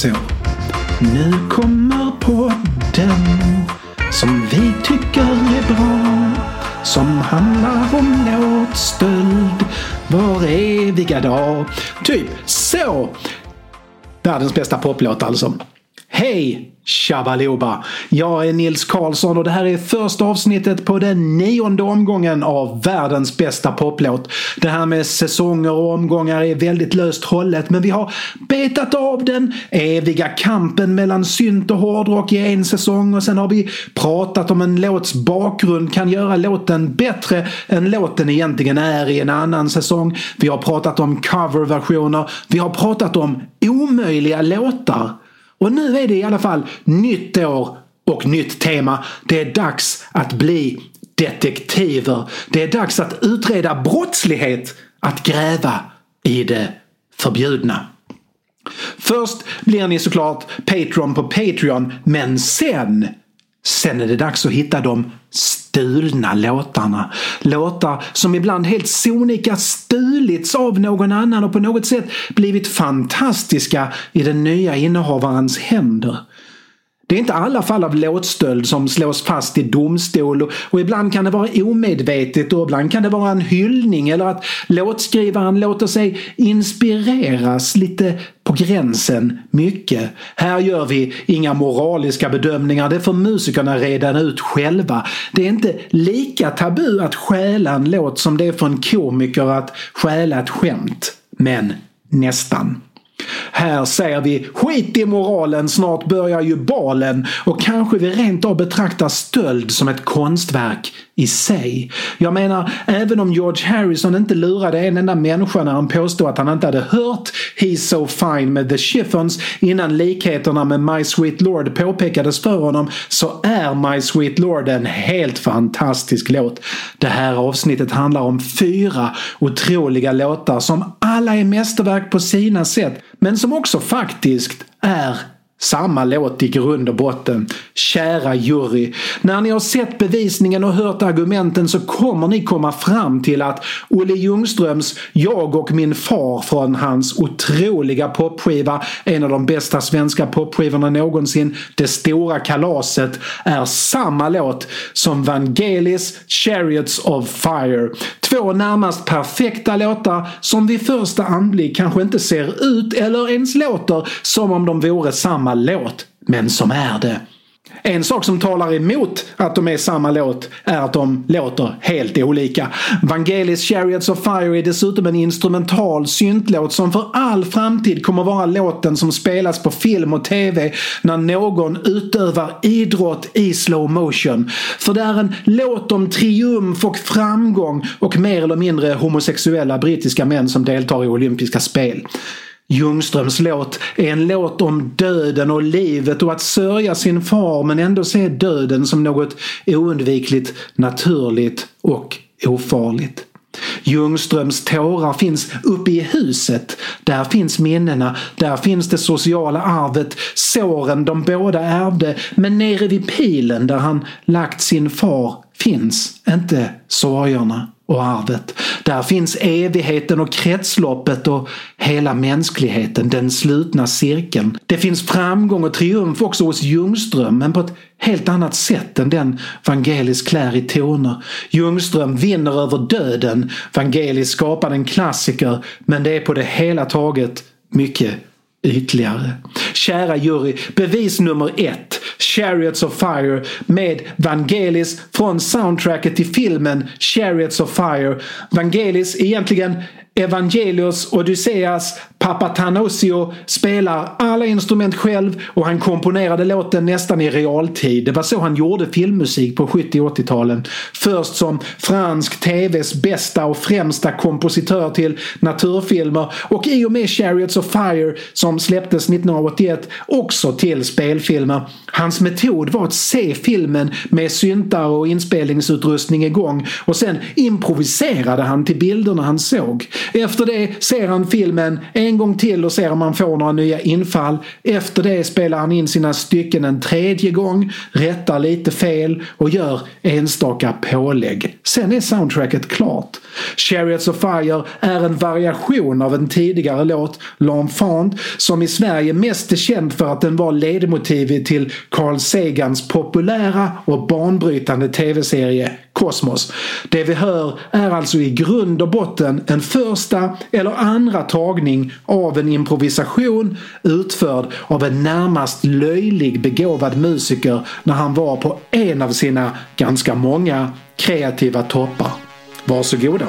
så. Nu kommer podden som vi tycker är bra. Som handlar om låtstöld var eviga dag. Typ så. Världens bästa poplåt alltså. Hej Shabaloba! Jag är Nils Karlsson och det här är första avsnittet på den nionde omgången av världens bästa poplåt. Det här med säsonger och omgångar är väldigt löst hållet men vi har betat av den eviga kampen mellan synt och hårdrock i en säsong och sen har vi pratat om en låts bakgrund kan göra låten bättre än låten egentligen är i en annan säsong. Vi har pratat om coverversioner. Vi har pratat om omöjliga låtar. Och nu är det i alla fall nytt år och nytt tema. Det är dags att bli detektiver. Det är dags att utreda brottslighet. Att gräva i det förbjudna. Först blir ni såklart Patreon på Patreon, men sen Sen är det dags att hitta de stulna låtarna. Låtar som ibland helt sonika stulits av någon annan och på något sätt blivit fantastiska i den nya innehavarens händer. Det är inte alla fall av låtstöld som slås fast i domstol och, och, ibland kan det vara omedvetet och ibland kan det vara en hyllning eller att låtskrivaren låter sig inspireras lite på gränsen mycket. Här gör vi inga moraliska bedömningar, det får musikerna redan ut själva. Det är inte lika tabu att stjäla en låt som det är för en komiker att stjäla ett skämt. Men nästan. Här ser vi skit i moralen, snart börjar ju balen. Och kanske vi rent av betraktar stöld som ett konstverk i sig. Jag menar, även om George Harrison inte lurade en enda människa när han påstod att han inte hade hört He's so fine med The Chiffons innan likheterna med My Sweet Lord påpekades för honom så är My Sweet Lord en helt fantastisk låt. Det här avsnittet handlar om fyra otroliga låtar som alla är mästerverk på sina sätt men som också faktiskt är samma låt i grund och botten. Kära jury, när ni har sett bevisningen och hört argumenten så kommer ni komma fram till att Olle Ljungströms Jag och min far från hans otroliga popskiva, en av de bästa svenska popskivorna någonsin, Det stora kalaset, är samma låt som Vangelis Chariots of Fire. Två närmast perfekta låtar som vid första anblick kanske inte ser ut eller ens låter som om de vore samma låt, men som är det. En sak som talar emot att de är samma låt är att de låter helt olika. Vangelis Chariots of Fire är dessutom en instrumental syntlåt som för all framtid kommer vara låten som spelas på film och tv när någon utövar idrott i slow motion. För det är en låt om triumf och framgång och mer eller mindre homosexuella brittiska män som deltar i olympiska spel. Ljungströms låt är en låt om döden och livet och att sörja sin far men ändå se döden som något oundvikligt, naturligt och ofarligt. Ljungströms tårar finns uppe i huset. Där finns minnena, där finns det sociala arvet, såren de båda ärvde. Men nere vid pilen där han lagt sin far finns inte sorgerna och arvet. Där finns evigheten och kretsloppet och hela mänskligheten, den slutna cirkeln. Det finns framgång och triumf också hos Ljungström, men på ett helt annat sätt än den Vangelis klär i toner. Ljungström vinner över döden. Vangelis skapar en klassiker, men det är på det hela taget mycket ytligare. Kära jury, bevis nummer ett. Chariots of Fire med Vangelis från soundtracket till filmen Chariots of Fire. Vangelis egentligen Evangelios Odysseas Papatanasio spelar alla instrument själv och han komponerade låten nästan i realtid. Det var så han gjorde filmmusik på 70 och 80-talen. Först som fransk TVs bästa och främsta kompositör till naturfilmer och i och med Chariots of Fire som släpptes 1981 också till spelfilmer. Hans metod var att se filmen med syntar och inspelningsutrustning igång och sen improviserade han till bilderna han såg. Efter det ser han filmen en gång till och ser om han får några nya infall. Efter det spelar han in sina stycken en tredje gång, rättar lite fel och gör enstaka pålägg. Sen är soundtracket klart. Chariots of Fire är en variation av en tidigare låt, L'Enfant, som i Sverige mest är känd för att den var ledmotivet till Carl Sagans populära och banbrytande tv-serie Kosmos. Det vi hör är alltså i grund och botten en första eller andra tagning av en improvisation utförd av en närmast löjlig begåvad musiker när han var på en av sina ganska många kreativa toppar. Varsågoda!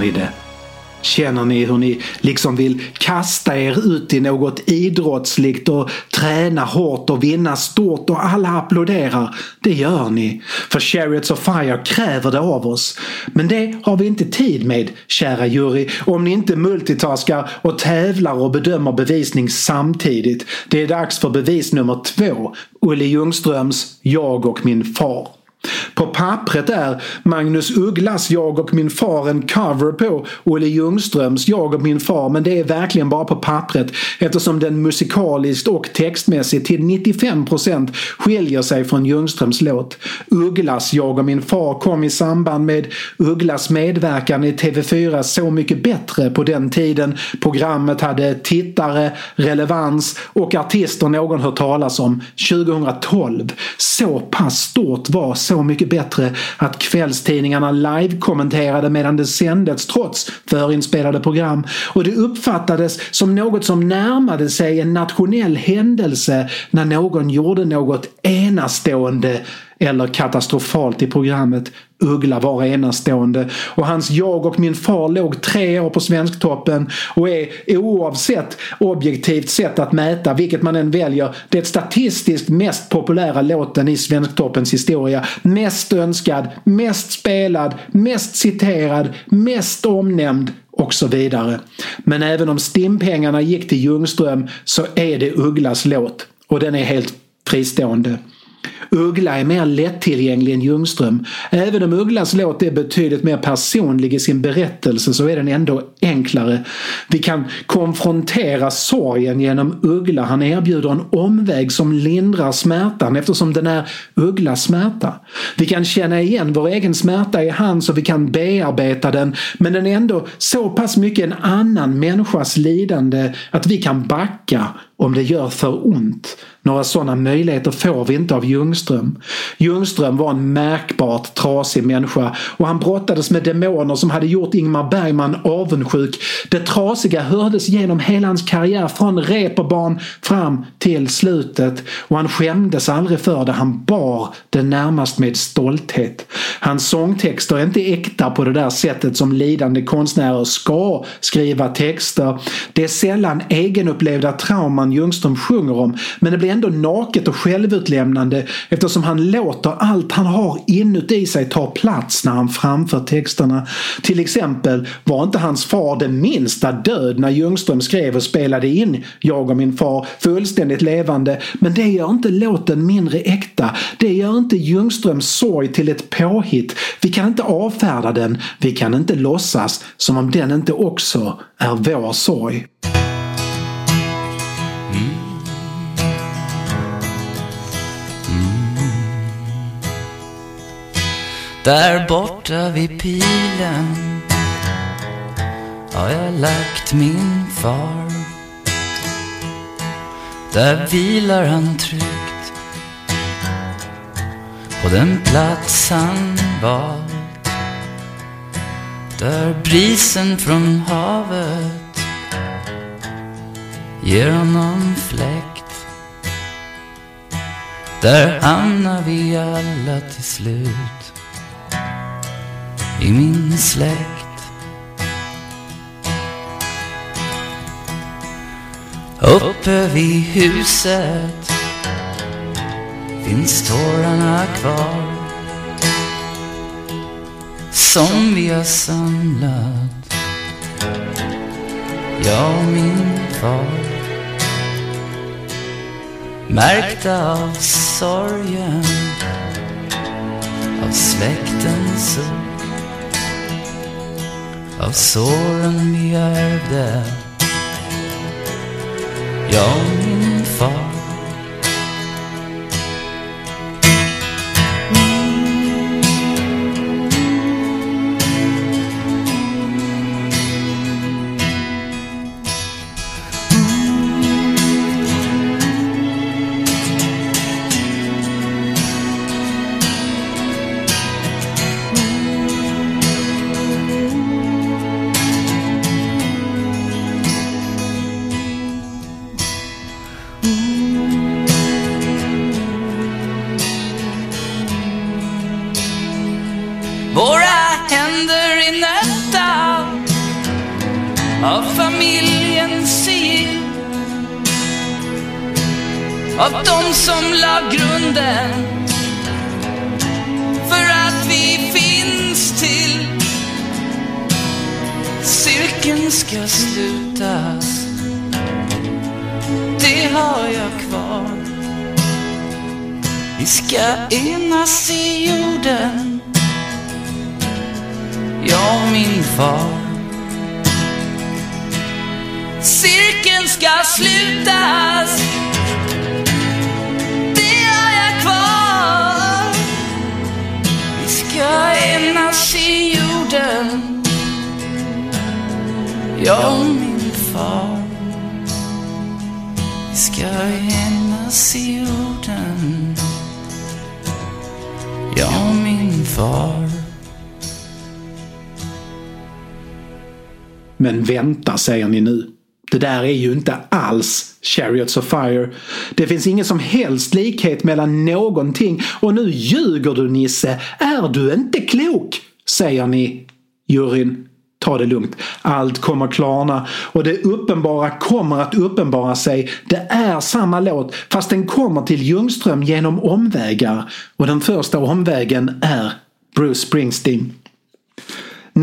Ni det? Känner ni hur ni liksom vill kasta er ut i något idrottsligt och träna hårt och vinna stort och alla applåderar? Det gör ni. För Chariots of Fire kräver det av oss. Men det har vi inte tid med, kära jury, om ni inte multitaskar och tävlar och bedömer bevisning samtidigt. Det är dags för bevis nummer två. Olle Ljungströms Jag och min far. På pappret är Magnus Ugglas Jag och min far en cover på Olle Ljungströms Jag och min far men det är verkligen bara på pappret eftersom den musikaliskt och textmässigt till 95% skiljer sig från Ljungströms låt. Ugglas Jag och min far kom i samband med Ugglas medverkan i TV4 Så mycket bättre på den tiden. Programmet hade tittare, relevans och artister någon hört talas om 2012. Så pass stort var så mycket bättre att kvällstidningarna live-kommenterade medan det sändes trots förinspelade program. Och det uppfattades som något som närmade sig en nationell händelse när någon gjorde något enastående eller katastrofalt i programmet Uggla var enastående och hans Jag och min far låg tre år på Svensktoppen och är oavsett objektivt sätt att mäta vilket man än väljer det statistiskt mest populära låten i Svensktoppens historia. Mest önskad, mest spelad, mest citerad, mest omnämnd och så vidare. Men även om stimpengarna gick till Ljungström så är det Ugglas låt och den är helt fristående. Uggla är mer lättillgänglig än Ljungström. Även om Ugglas låt är betydligt mer personlig i sin berättelse så är den ändå enklare. Vi kan konfrontera sorgen genom Uggla. Han erbjuder en omväg som lindrar smärtan eftersom den är Ugglas smärta. Vi kan känna igen vår egen smärta i hans och vi kan bearbeta den men den är ändå så pass mycket en annan människas lidande att vi kan backa om det gör för ont. Några sådana möjligheter får vi inte av Ljungström. Ljungström var en märkbart trasig människa och han brottades med demoner som hade gjort Ingmar Bergman avundsjuk. Det trasiga hördes genom hela hans karriär från reperbarn fram till slutet och han skämdes aldrig för det. Han bar det närmast med stolthet. Hans sångtexter är inte äkta på det där sättet som lidande konstnärer ska skriva texter. Det är sällan egenupplevda trauman Ljungström sjunger om men det blir ändå naket och självutlämnande eftersom han låter allt han har inuti sig ta plats när han framför texterna. Till exempel var inte hans far det minsta död när Ljungström skrev och spelade in Jag och min far fullständigt levande men det gör inte låten mindre äkta. Det gör inte Ljungströms sorg till ett påhitt. Vi kan inte avfärda den. Vi kan inte låtsas som om den inte också är vår sorg. Där borta vid pilen har jag lagt min far. Där vilar han tryggt på den plats han valt. Där brisen från havet ger honom fläkt. Där hamnar vi alla till slut i min släkt. Uppe vid huset finns tårarna kvar som vi har samlat, jag och min far. Märkta av sorgen, av släktens ord av såren vi ärvde. Jag och min far. Som la grunden för att vi finns till. Cirkeln ska slutas, det har jag kvar. Vi ska enas i jorden jag och min far. Cirkeln ska slutas, enas i jorden, jag och min far. Vi ska enas i jorden, jag och min far. Men vänta, säger ni nu. Det där är ju inte alls Chariots of Fire. Det finns ingen som helst likhet mellan någonting och nu ljuger du Nisse. Är du inte klok? Säger ni. Juryn Ta det lugnt. Allt kommer klarna och det uppenbara kommer att uppenbara sig. Det är samma låt fast den kommer till Ljungström genom omvägar. Och den första omvägen är Bruce Springsteen.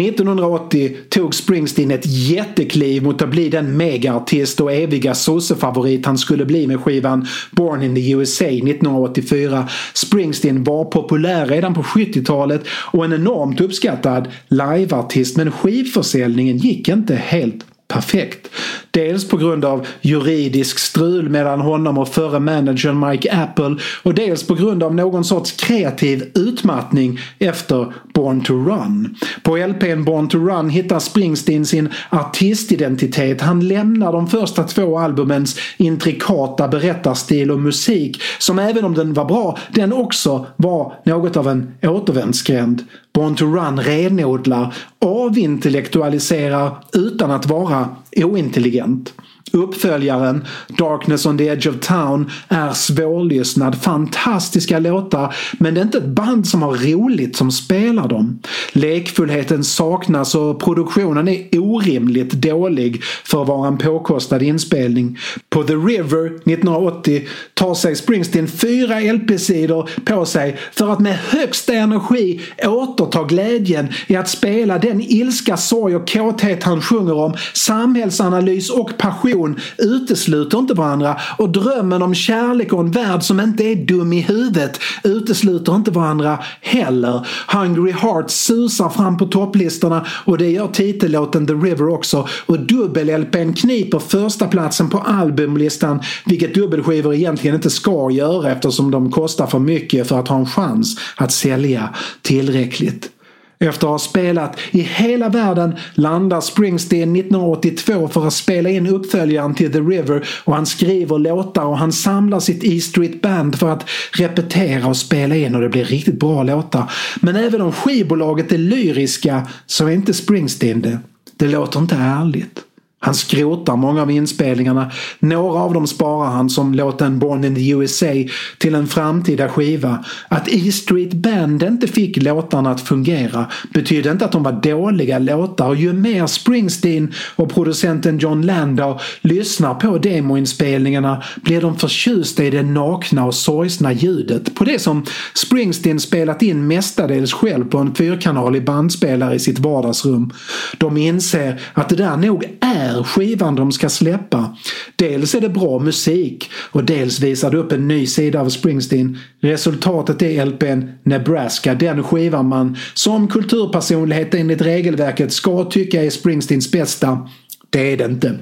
1980 tog Springsteen ett jättekliv mot att bli den megaartist och eviga sossefavorit han skulle bli med skivan Born in the USA 1984. Springsteen var populär redan på 70-talet och en enormt uppskattad liveartist men skivförsäljningen gick inte helt perfekt. Dels på grund av juridisk strul mellan honom och förre managern Mike Apple och dels på grund av någon sorts kreativ utmattning efter Born to Run. På LPn Born to Run hittar Springsteen sin artistidentitet. Han lämnar de första två albumens intrikata berättarstil och musik som även om den var bra, den också var något av en återvändsgränd. Born to Run renodlar, avintellektualiserar utan att vara ointelligent. Uppföljaren Darkness on the Edge of Town är svårlyssnad, fantastiska låtar men det är inte ett band som har roligt som spelar dem. Lekfullheten saknas och produktionen är orimligt dålig för att vara en påkostad inspelning. På The River 1980 tar sig Springsteen fyra LP-sidor på sig för att med högsta energi återta glädjen i att spela den ilska, sorg och kåthet han sjunger om, samhällsanalys och passion relation utesluter inte varandra och drömmen om kärlek och en värld som inte är dum i huvudet utesluter inte varandra heller. Hungry Hearts susar fram på topplistorna och det gör titellåten The River också och dubbel-LPn kniper första platsen på albumlistan vilket dubbelskivor egentligen inte ska göra eftersom de kostar för mycket för att ha en chans att sälja tillräckligt. Efter att ha spelat i hela världen landar Springsteen 1982 för att spela in uppföljaren till The River och han skriver låtar och han samlar sitt E Street Band för att repetera och spela in och det blir riktigt bra låtar. Men även om skivbolaget är lyriska så är inte Springsteen det. Det låter inte ärligt. Han skrotar många av inspelningarna. Några av dem sparar han som låten Born in the USA till en framtida skiva. Att E Street Band inte fick låtarna att fungera betyder inte att de var dåliga låtar och ju mer Springsteen och producenten John Landau lyssnar på demoinspelningarna blir de förtjusta i det nakna och sorgsna ljudet på det som Springsteen spelat in mestadels själv på en fyrkanalig bandspelare i sitt vardagsrum. De inser att det där nog är är skivan de ska släppa. Dels är det bra musik och dels visar det upp en ny sida av Springsteen. Resultatet är LPn Nebraska, den skivan man som kulturpersonlighet enligt regelverket ska tycka är Springsteens bästa. Det är det inte.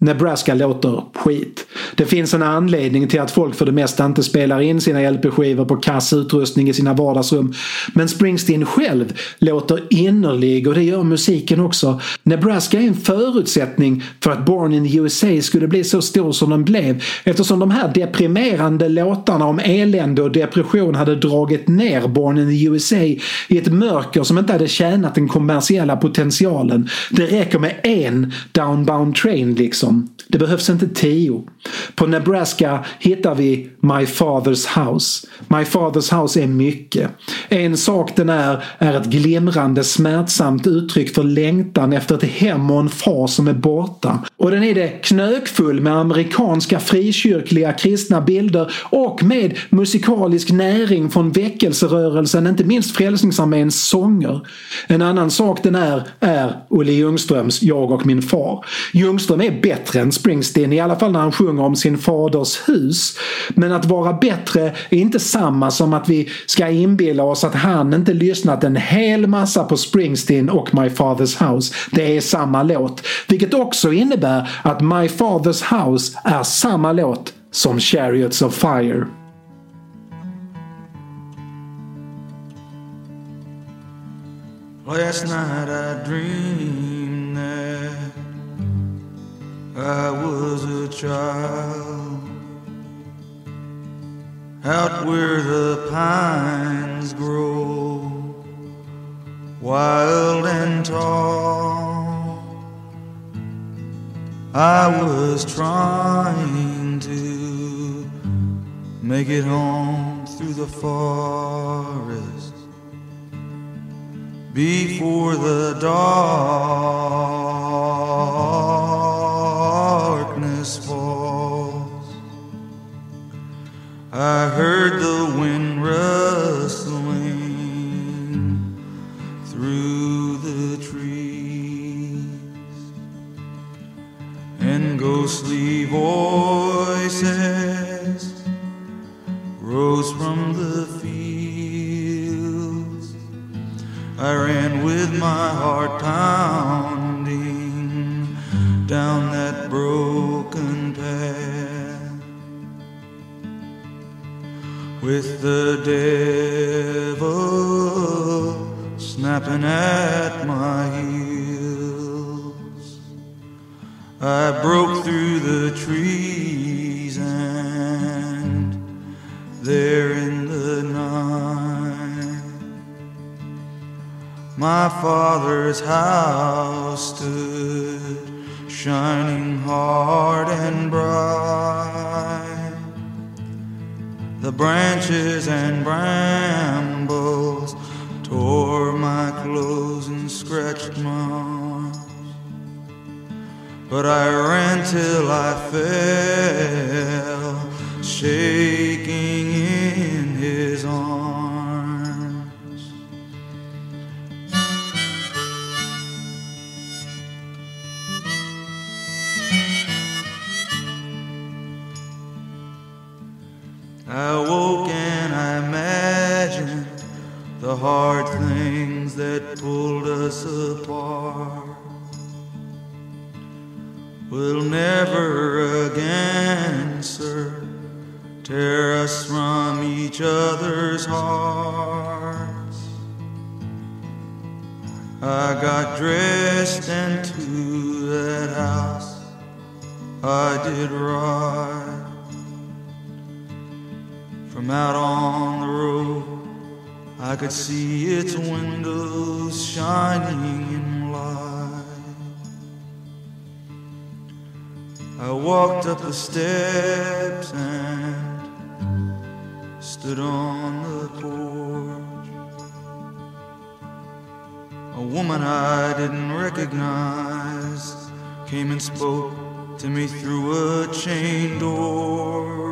Nebraska låter skit. Det finns en anledning till att folk för det mesta inte spelar in sina LP-skivor på kass utrustning i sina vardagsrum. Men Springsteen själv låter innerlig och det gör musiken också. Nebraska är en förutsättning för att Born in the USA skulle bli så stor som den blev eftersom de här deprimerande låtarna om elände och depression hade dragit ner Born in the USA i ett mörker som inte hade tjänat den kommersiella potentialen. Det räcker med en Downbound Train liksom liksom. Det behövs inte tio. På Nebraska hittar vi My Father's House. My Father's House är mycket. En sak den är, är ett glimrande smärtsamt uttryck för längtan efter ett hem och en far som är borta. Och den är det knökfull med amerikanska frikyrkliga kristna bilder och med musikalisk näring från väckelserörelsen, inte minst Frälsningsarméns sånger. En annan sak den är, är Olle Ljungströms Jag och min far. Ljungström är bättre bättre än Springsteen, i alla fall när han sjunger om sin faders hus. Men att vara bättre är inte samma som att vi ska inbilla oss att han inte lyssnat en hel massa på Springsteen och My Father's House. Det är samma låt. Vilket också innebär att My Father's House är samma låt som Chariots of Fire. Last night I dreamed I was a child out where the pines grow wild and tall. I was trying to make it home through the forest before the darkness I heard the wind rustling through the trees and ghostly voices rose from the fields. I ran with my heart pounding down with the devil snapping at my heels. I broke through the trees and there in the night my father's house stood shining hard and bright the branches and brambles tore my clothes and scratched my arms. But I ran till I fell, shaking I woke and I imagined the hard things that pulled us apart will never again, sir, tear us from each other's hearts. I got dressed and to that house I did ride. From out on the road, I could see its windows shining in light. I walked up the steps and stood on the porch. A woman I didn't recognize came and spoke to me through a chain door.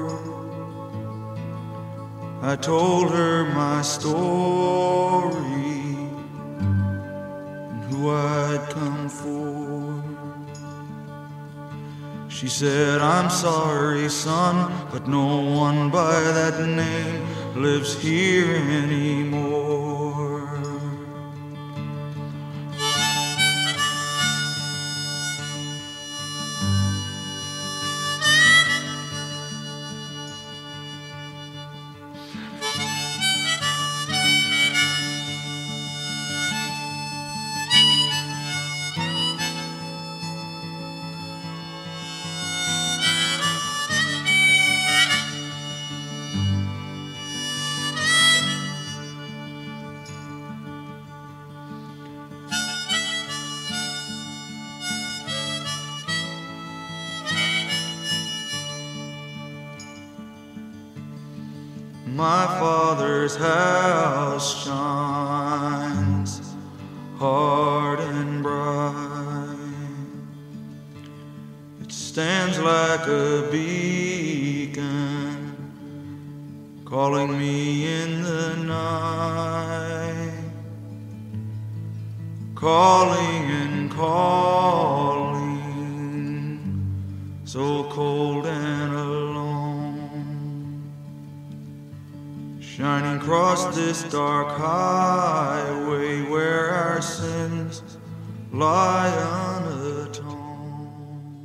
I told her my story and who I'd come for. She said, I'm sorry, son, but no one by that name lives here anymore. Shining this dark highway where our sins lie unatoned.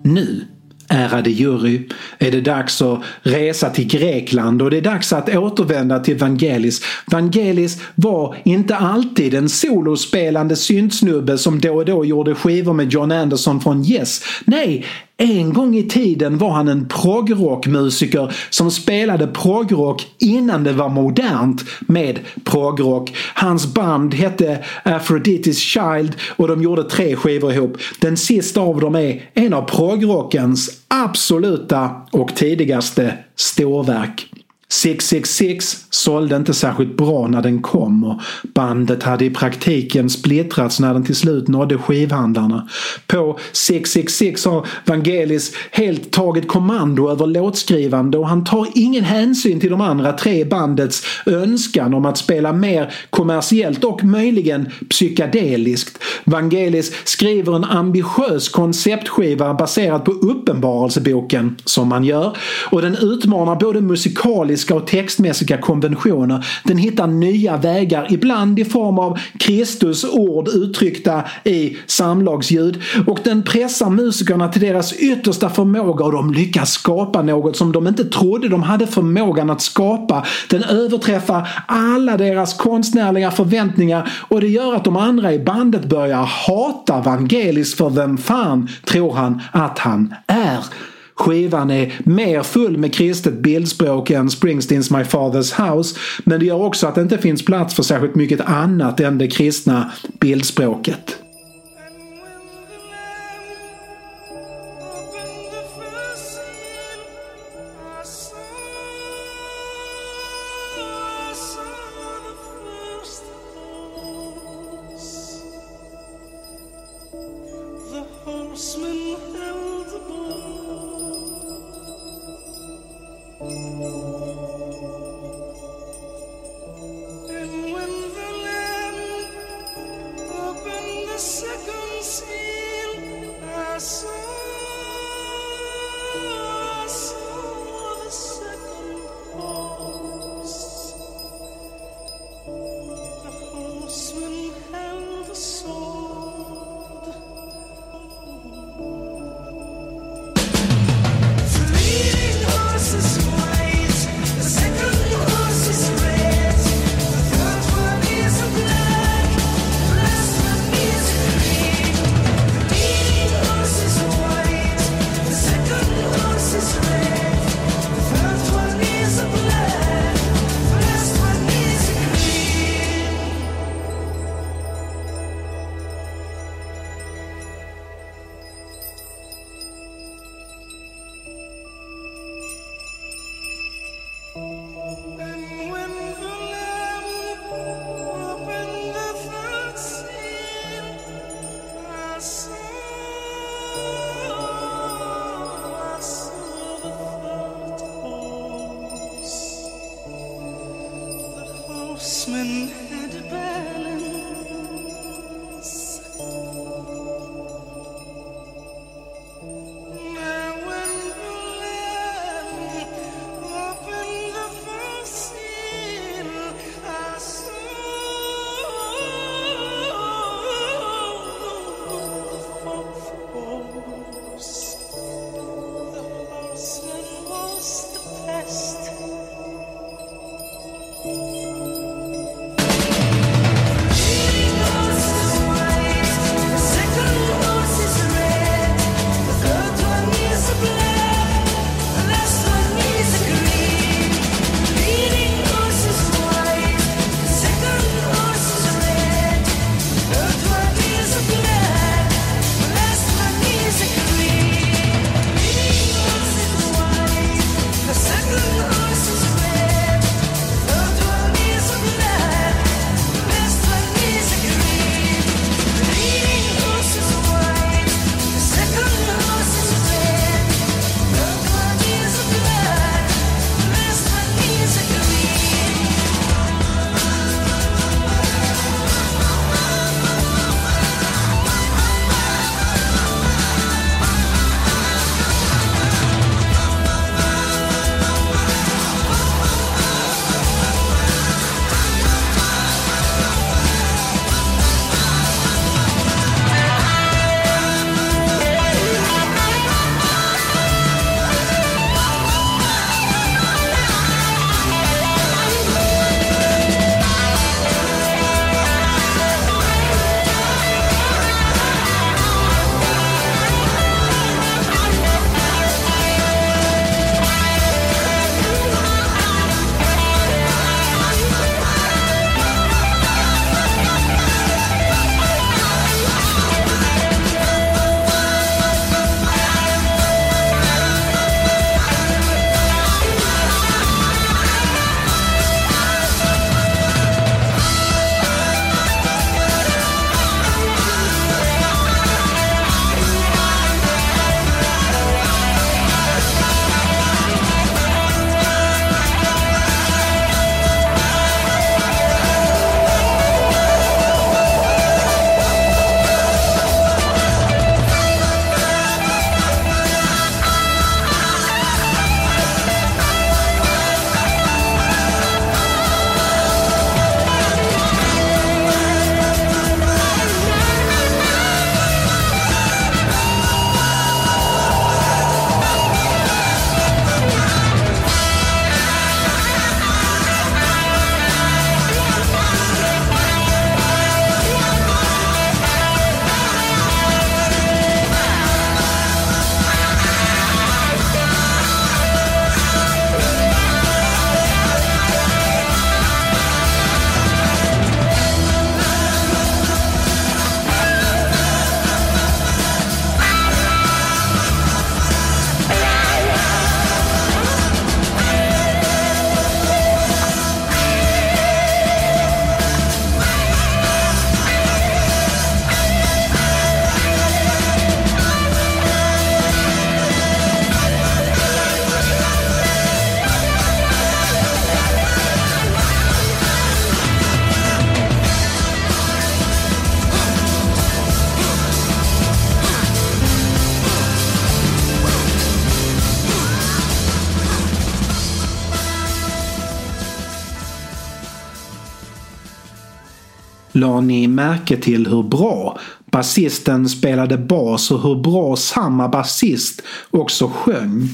Nu, ärade jury, är det dags att resa till Grekland och det är dags att återvända till Vangelis. Vangelis var inte alltid en solospelande syntsnubbe som då och då gjorde skivor med John Anderson från Yes. Nej, en gång i tiden var han en progrockmusiker som spelade progrock innan det var modernt med progrock. Hans band hette Aphrodite's Child och de gjorde tre skivor ihop. Den sista av dem är en av progrockens absoluta och tidigaste storverk. 666 sålde inte särskilt bra när den kom och bandet hade i praktiken splittrats när den till slut nådde skivhandlarna. På 666 har Vangelis helt tagit kommando över låtskrivande och han tar ingen hänsyn till de andra tre bandets önskan om att spela mer kommersiellt och möjligen psykedeliskt. Vangelis skriver en ambitiös konceptskiva baserad på Uppenbarelseboken, som man gör, och den utmanar både musikaliskt grammatiska och textmässiga konventioner. Den hittar nya vägar, ibland i form av Kristus ord uttryckta i samlagsljud. Och den pressar musikerna till deras yttersta förmåga och de lyckas skapa något som de inte trodde de hade förmågan att skapa. Den överträffar alla deras konstnärliga förväntningar och det gör att de andra i bandet börjar hata Vangelis för vem fan tror han att han är? Skivan är mer full med kristet bildspråk än Springsteens My Father's House men det gör också att det inte finns plats för särskilt mycket annat än det kristna bildspråket. La ni märke till hur bra basisten spelade bas och hur bra samma basist också sjöng.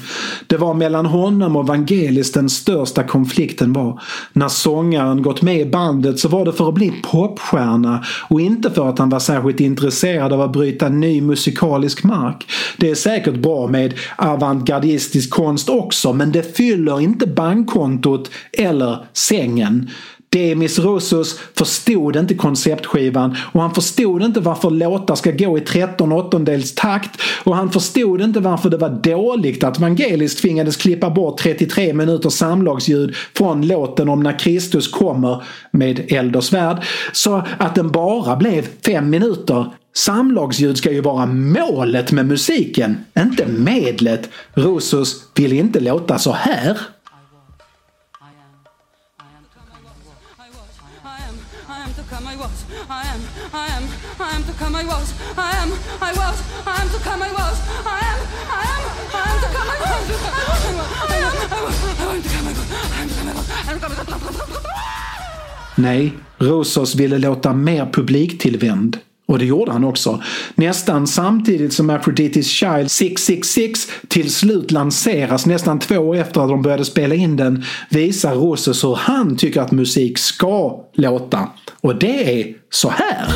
Det var mellan honom och Vangelis den största konflikten var. När sångaren gått med i bandet så var det för att bli popstjärna och inte för att han var särskilt intresserad av att bryta ny musikalisk mark. Det är säkert bra med avantgardistisk konst också men det fyller inte bankkontot eller sängen. Demis Roussos förstod inte konceptskivan och han förstod inte varför låtar ska gå i 13 åttondels takt och han förstod inte varför det var dåligt att Vangelis tvingades klippa bort 33 minuters samlagsljud från låten om när Kristus kommer med eld och svärd så att den bara blev fem minuter Samlagsljud ska ju vara målet med musiken, inte medlet. Roussos vill inte låta så här. Am, to come I was, I am, I was, I am to come I was, I am, I am, I am to come I was, I am, I am, I am to come I was, I am to come I was, I am to come I was. Nej, Rosas ville låta mer publiktillvänd. Och det gjorde han också. Nästan samtidigt som Aphrodite's Child 666 till slut lanseras nästan två år efter att de började spela in den visar Rosas hur han tycker att musik ska låta. Och det är så här.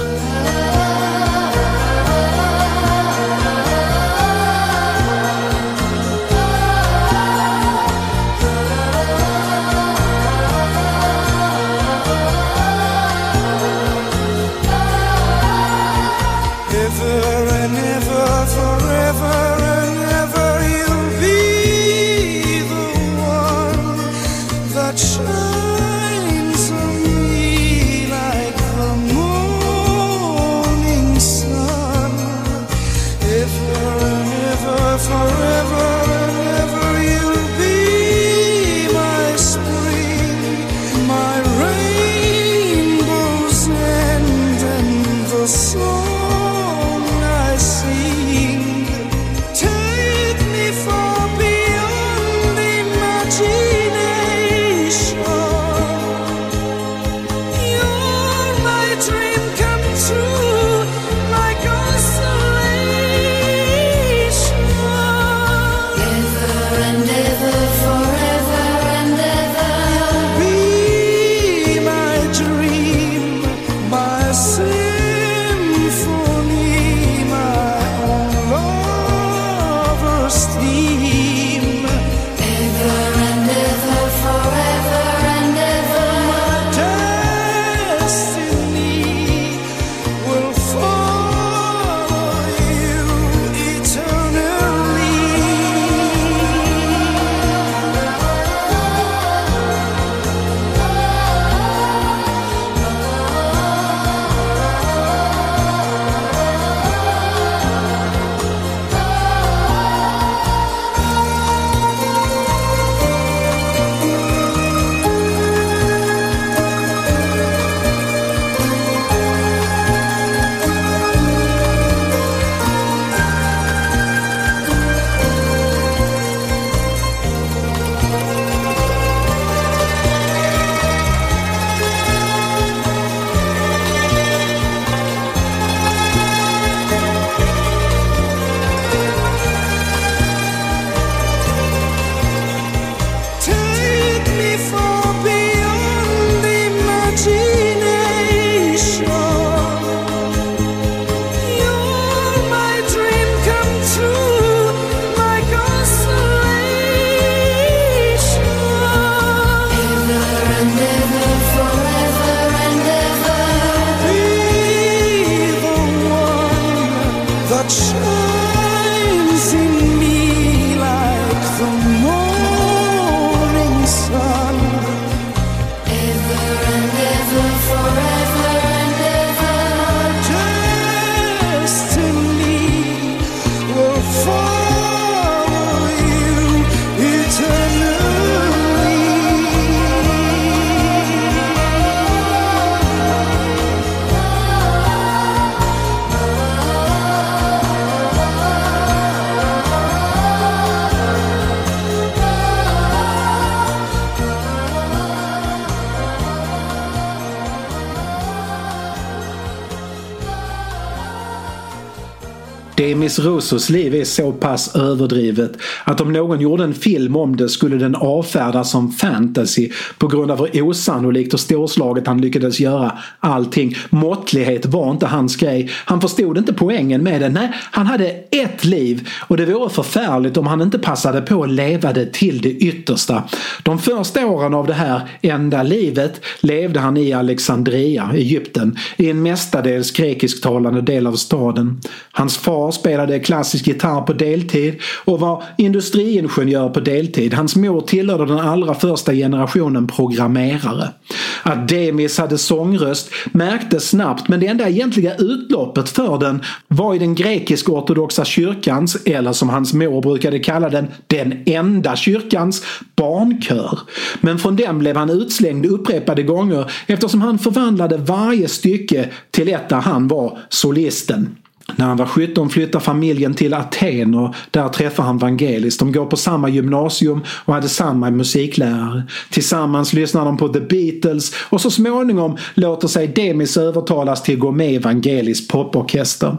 Russos liv är så pass överdrivet att om någon gjorde en film om det skulle den avfärdas som fantasy på grund av hur osannolikt och storslaget han lyckades göra allting. Måttlighet var inte hans grej. Han förstod inte poängen med det. Nej, han hade ett liv och det vore förfärligt om han inte passade på att leva det till det yttersta. De första åren av det här enda livet levde han i Alexandria, Egypten, i en mestadels grekisktalande del av staden. Hans far spelade klassisk gitarr på deltid och var industriingenjör på deltid. Hans mor tillhörde den allra första generationen programmerare. Att Demis hade sångröst märktes snabbt men det enda egentliga utloppet för den var i den grekisk-ortodoxa kyrkans, eller som hans mor brukade kalla den, den enda kyrkans barnkör. Men från den blev han utslängd upprepade gånger eftersom han förvandlade varje stycke till ett där han var solisten. När han var 17 flyttar familjen till Aten och där träffar han Vangelis. De går på samma gymnasium och hade samma musiklärare. Tillsammans lyssnar de på The Beatles och så småningom låter sig Demis övertalas till att gå med i Vangelis poporkester.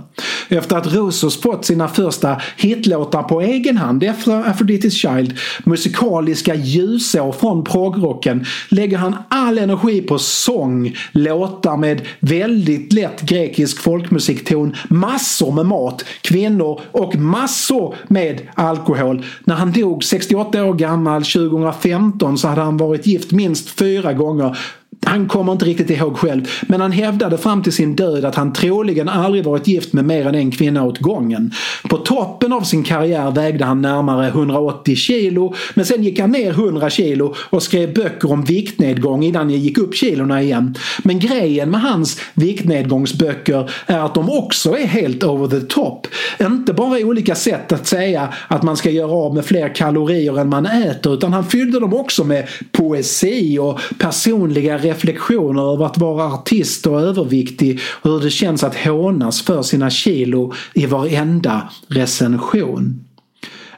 Efter att Rosos fått sina första hitlåtar på egen hand efter Aphrodite's Child, musikaliska ljusår från progrocken, lägger han all energi på sång, låtar med väldigt lätt grekisk folkmusikton, massor Massor med mat, kvinnor och massor med alkohol. När han dog 68 år gammal 2015 så hade han varit gift minst fyra gånger han kommer inte riktigt ihåg själv, men han hävdade fram till sin död att han troligen aldrig varit gift med mer än en kvinna åt gången. På toppen av sin karriär vägde han närmare 180 kilo, men sen gick han ner 100 kilo och skrev böcker om viktnedgång innan han gick upp kilorna igen. Men grejen med hans viktnedgångsböcker är att de också är helt over the top. Inte bara olika sätt att säga att man ska göra av med fler kalorier än man äter, utan han fyllde dem också med poesi och personliga reflektioner över att vara artist och överviktig och hur det känns att hånas för sina kilo i varenda recension.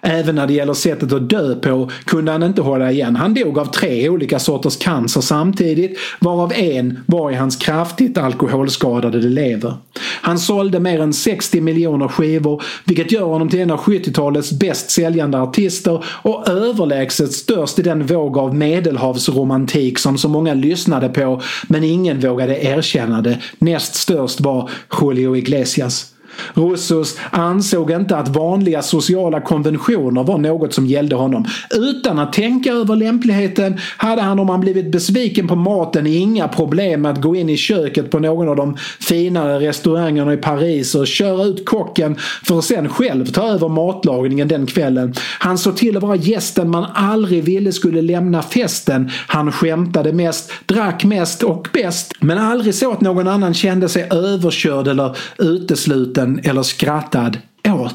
Även när det gäller sättet att dö på kunde han inte hålla igen. Han dog av tre olika sorters cancer samtidigt varav en var i hans kraftigt alkoholskadade lever. Han sålde mer än 60 miljoner skivor vilket gör honom till en av 70-talets bäst säljande artister och överlägset störst i den våg av medelhavsromantik som så många lyssnade på men ingen vågade erkänna det. Näst störst var Julio Iglesias. Rossos ansåg inte att vanliga sociala konventioner var något som gällde honom. Utan att tänka över lämpligheten hade han om han blivit besviken på maten inga problem med att gå in i köket på någon av de finare restaurangerna i Paris och köra ut kocken för att sen själv ta över matlagningen den kvällen. Han såg till att vara gästen man aldrig ville skulle lämna festen. Han skämtade mest, drack mest och bäst men aldrig så att någon annan kände sig överkörd eller utesluten eller skrattad åt.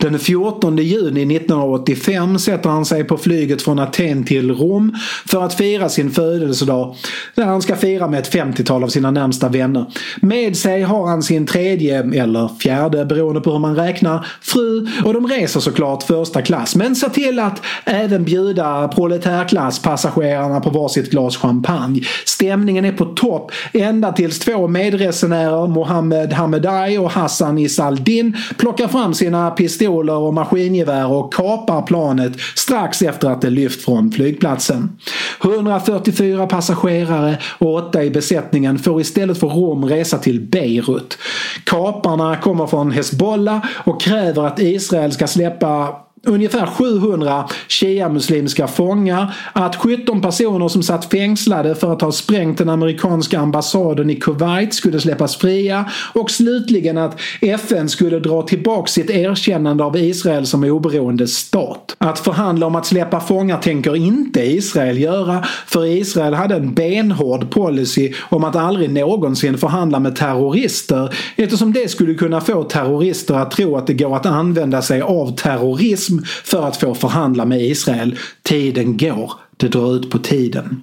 Den 14 juni 1985 sätter han sig på flyget från Aten till Rom för att fira sin födelsedag där han ska fira med ett 50-tal av sina närmsta vänner. Med sig har han sin tredje, eller fjärde beroende på hur man räknar, fru och de reser såklart första klass men ser till att även bjuda proletärklasspassagerarna på varsitt glas champagne. Stämningen är på topp ända tills två medresenärer, Mohammed Hamedai och Hassan Isaldin, plockar fram sina pistoler och maskingevär och kapar planet strax efter att det lyft från flygplatsen. 144 passagerare och 8 i besättningen får istället för Rom resa till Beirut. Kaparna kommer från Hezbollah och kräver att Israel ska släppa ungefär 700 shia-muslimska fångar, att 17 personer som satt fängslade för att ha sprängt den amerikanska ambassaden i Kuwait skulle släppas fria och slutligen att FN skulle dra tillbaka sitt erkännande av Israel som oberoende stat. Att förhandla om att släppa fångar tänker inte Israel göra för Israel hade en benhård policy om att aldrig någonsin förhandla med terrorister eftersom det skulle kunna få terrorister att tro att det går att använda sig av terrorism för att få förhandla med Israel. Tiden går. Det drar ut på tiden.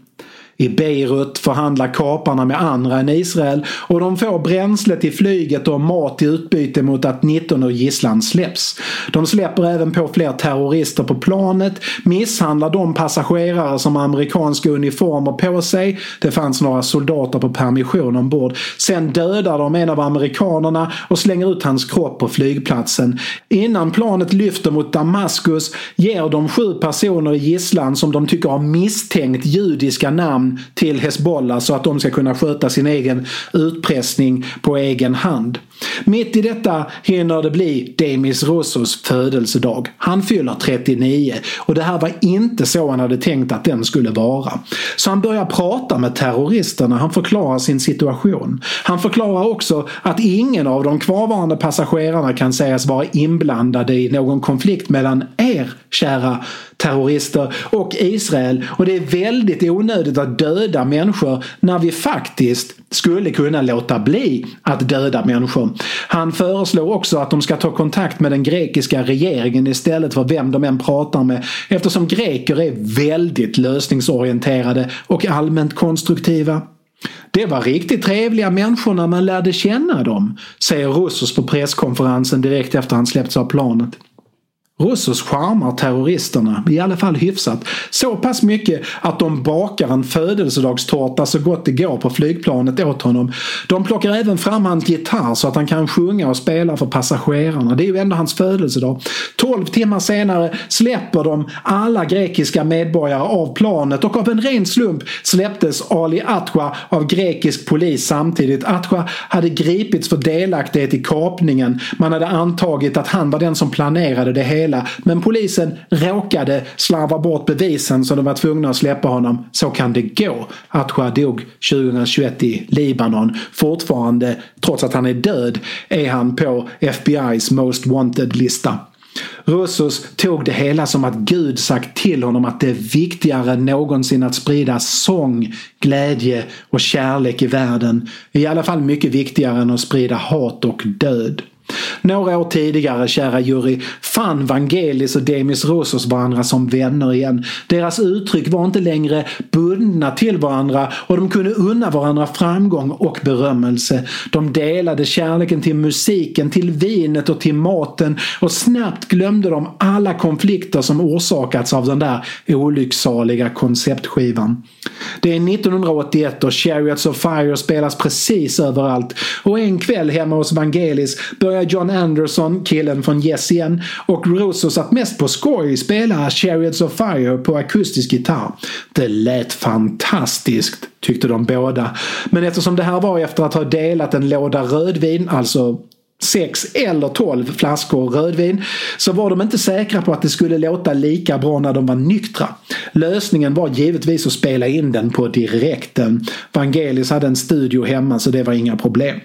I Beirut förhandlar kaparna med andra än Israel och de får bränsle till flyget och mat i utbyte mot att 19 ur gisslan släpps. De släpper även på fler terrorister på planet, misshandlar de passagerare som har amerikanska uniformer på sig. Det fanns några soldater på permission ombord. Sen dödar de en av amerikanerna och slänger ut hans kropp på flygplatsen. Innan planet lyfter mot Damaskus ger de sju personer i gisslan som de tycker har misstänkt judiska namn till Hezbollah så att de ska kunna sköta sin egen utpressning på egen hand. Mitt i detta hinner det bli Demis Rossos födelsedag. Han fyller 39 och det här var inte så han hade tänkt att den skulle vara. Så han börjar prata med terroristerna, han förklarar sin situation. Han förklarar också att ingen av de kvarvarande passagerarna kan sägas vara inblandade i någon konflikt mellan er, kära terrorister och Israel och det är väldigt onödigt att döda människor när vi faktiskt skulle kunna låta bli att döda människor. Han föreslår också att de ska ta kontakt med den grekiska regeringen istället för vem de än pratar med eftersom greker är väldigt lösningsorienterade och allmänt konstruktiva. Det var riktigt trevliga människor när man lärde känna dem, säger Russos på presskonferensen direkt efter han släppts av planet. Russos charmar terroristerna, i alla fall hyfsat. Så pass mycket att de bakar en födelsedagstårta så gott det går på flygplanet åt honom. De plockar även fram hans gitarr så att han kan sjunga och spela för passagerarna. Det är ju ändå hans födelsedag. Tolv timmar senare släpper de alla grekiska medborgare av planet och av en ren slump släpptes Ali Atwa av grekisk polis samtidigt. Atwa hade gripits för delaktighet i kapningen. Man hade antagit att han var den som planerade det hela hela. Men polisen råkade slarva bort bevisen så de var tvungna att släppa honom. Så kan det gå. Atwa dog 2021 i Libanon. Fortfarande, trots att han är död, är han på FBI's Most Wanted-lista. Russos tog det hela som att Gud sagt till honom att det är viktigare än någonsin att sprida sång, glädje och kärlek i världen. I alla fall mycket viktigare än att sprida hat och död. Några år tidigare, kära jury, fann Vangelis och Demis Roussos varandra som vänner igen. Deras uttryck var inte längre bundna till varandra och de kunde unna varandra framgång och berömmelse. De delade kärleken till musiken, till vinet och till maten och snabbt glömde de alla konflikter som orsakats av den där olycksaliga konceptskivan. Det är 1981 och Chariots of Fire spelas precis överallt och en kväll hemma hos Vangelis börjar John Anderson, killen från Yes igen, och Russo satt mest på skoj spela Chariots of Fire på akustisk gitarr. Det lät fantastiskt, tyckte de båda. Men eftersom det här var efter att ha delat en låda rödvin, alltså sex eller tolv flaskor rödvin så var de inte säkra på att det skulle låta lika bra när de var nyktra. Lösningen var givetvis att spela in den på direkten. Vangelis hade en studio hemma så det var inga problem.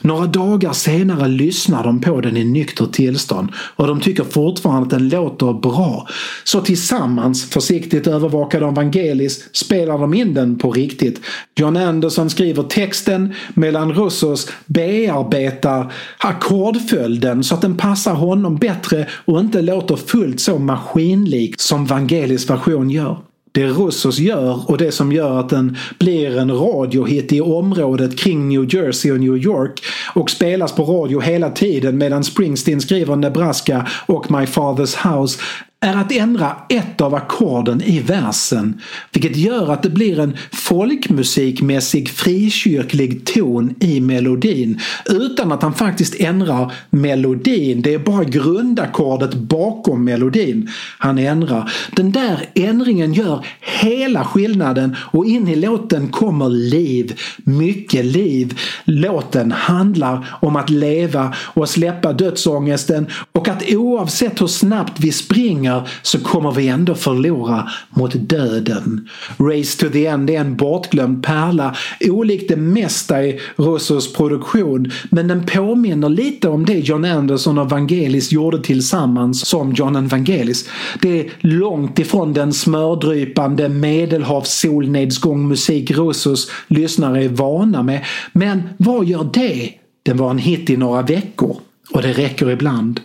Några dagar senare lyssnar de på den i nykter tillstånd och de tycker fortfarande att den låter bra. Så tillsammans, försiktigt övervakade av Vangelis, spelar de in den på riktigt. John Anderson skriver texten medan Russos bearbetar ackordföljden så att den passar honom bättre och inte låter fullt så maskinlik som Vangelis version gör. Det Russos gör och det som gör att den blir en radiohit i området kring New Jersey och New York och spelas på radio hela tiden medan Springsteen skriver Nebraska och My Father's House är att ändra ett av ackorden i versen, vilket gör att det blir en folkmusikmässig frikyrklig ton i melodin utan att han faktiskt ändrar melodin. Det är bara grundackordet bakom melodin han ändrar. Den där ändringen gör hela skillnaden och in i låten kommer liv, mycket liv. Låten handlar om att leva och släppa dödsångesten och att oavsett hur snabbt vi springer pengar så kommer vi ändå förlora mot döden. Race to the End är en bortglömd pärla, olikt det mesta i Russos produktion, men den påminner lite om det John Anderson och Vangelis gjorde tillsammans som John and Vangelis. Det är långt ifrån den smördrypande medelhavssolnedgång-musik Russos lyssnare är vana med. Men vad gör det? Den var en hit i några veckor och det räcker ibland.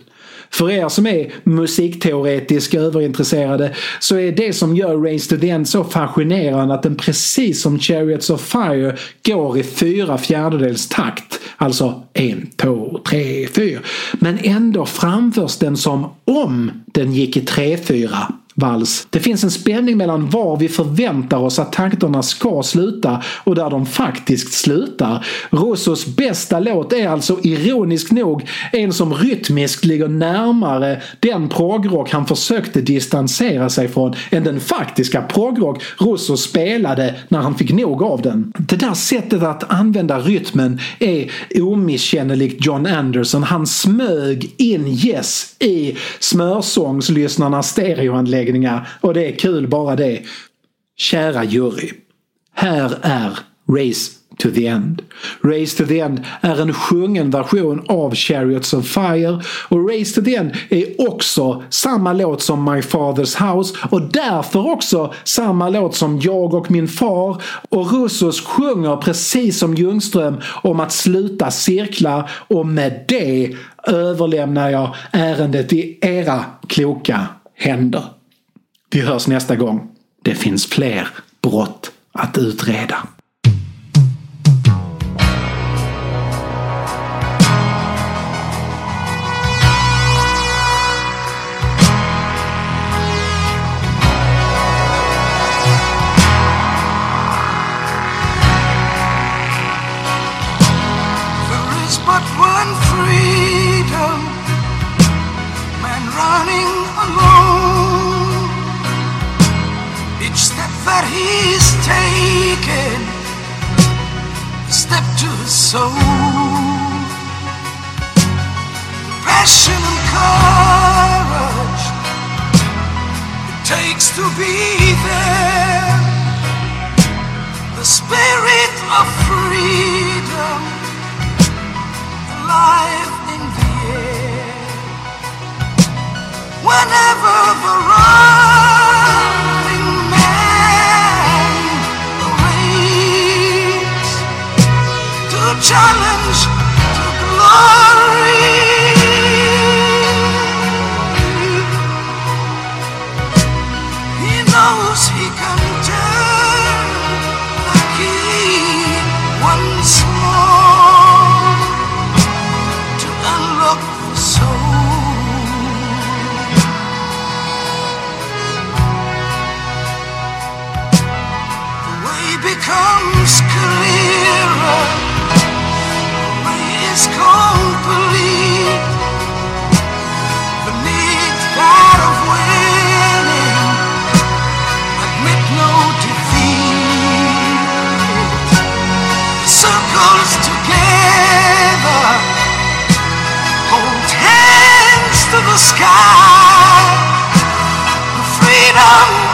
För er som är musikteoretiskt överintresserade så är det som gör Race to the End så fascinerande att den precis som Chariots of Fire går i fyra fjärdedels takt. Alltså en, två, tre, fyra. Men ändå framförs den som om den gick i tre, fyra vals. Det finns en spänning mellan var vi förväntar oss att takterna ska sluta och där de faktiskt slutar. Rossos bästa låt är alltså ironiskt nog en som rytmiskt ligger närmare den progrock han försökte distansera sig från än den faktiska progrock Rosso spelade när han fick nog av den. Det där sättet att använda rytmen är omisskännligt John Anderson. Han smög in Yes i smörsångslyssnarnas stereoanläggning anläggningar och det är kul bara det. Kära jury. Här är Race to the End. Race to the End är en sjungen version av Chariots of Fire och Race to the End är också samma låt som My Father's House och därför också samma låt som Jag och min far och Russos sjunger precis som Ljungström om att sluta cirklar och med det överlämnar jag ärendet i era kloka händer. Vi hörs nästa gång. Det finns fler brott att utreda. He's taken, step to the soul. Passion and courage it takes to be there. The spirit of freedom alive in the air. Whenever the running the sky. Freedom